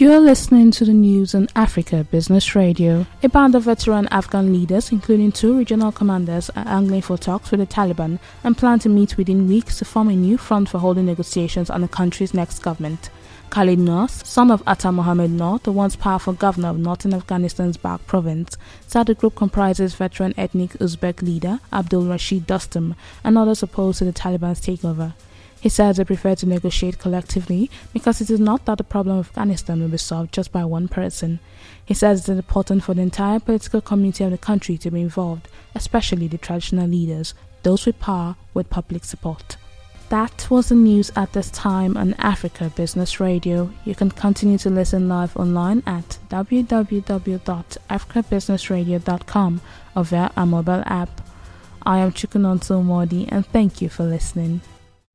You are listening to the news on Africa Business Radio. A band of veteran Afghan leaders, including two regional commanders, are angling for talks with the Taliban and plan to meet within weeks to form a new front for holding negotiations on the country's next government. Khalid Noor, son of Atta Mohammed Noor, the once powerful governor of northern Afghanistan's Balkh province, said the group comprises veteran ethnic Uzbek leader Abdul Rashid Dostum and others opposed to the Taliban's takeover. He says they prefer to negotiate collectively because it is not that the problem of Afghanistan will be solved just by one person. He says it is important for the entire political community of the country to be involved, especially the traditional leaders, those with power with public support. That was the news at this time on Africa Business Radio. You can continue to listen live online at www.africabusinessradio.com or via our mobile app. I am Chukunonso Modi and thank you for listening.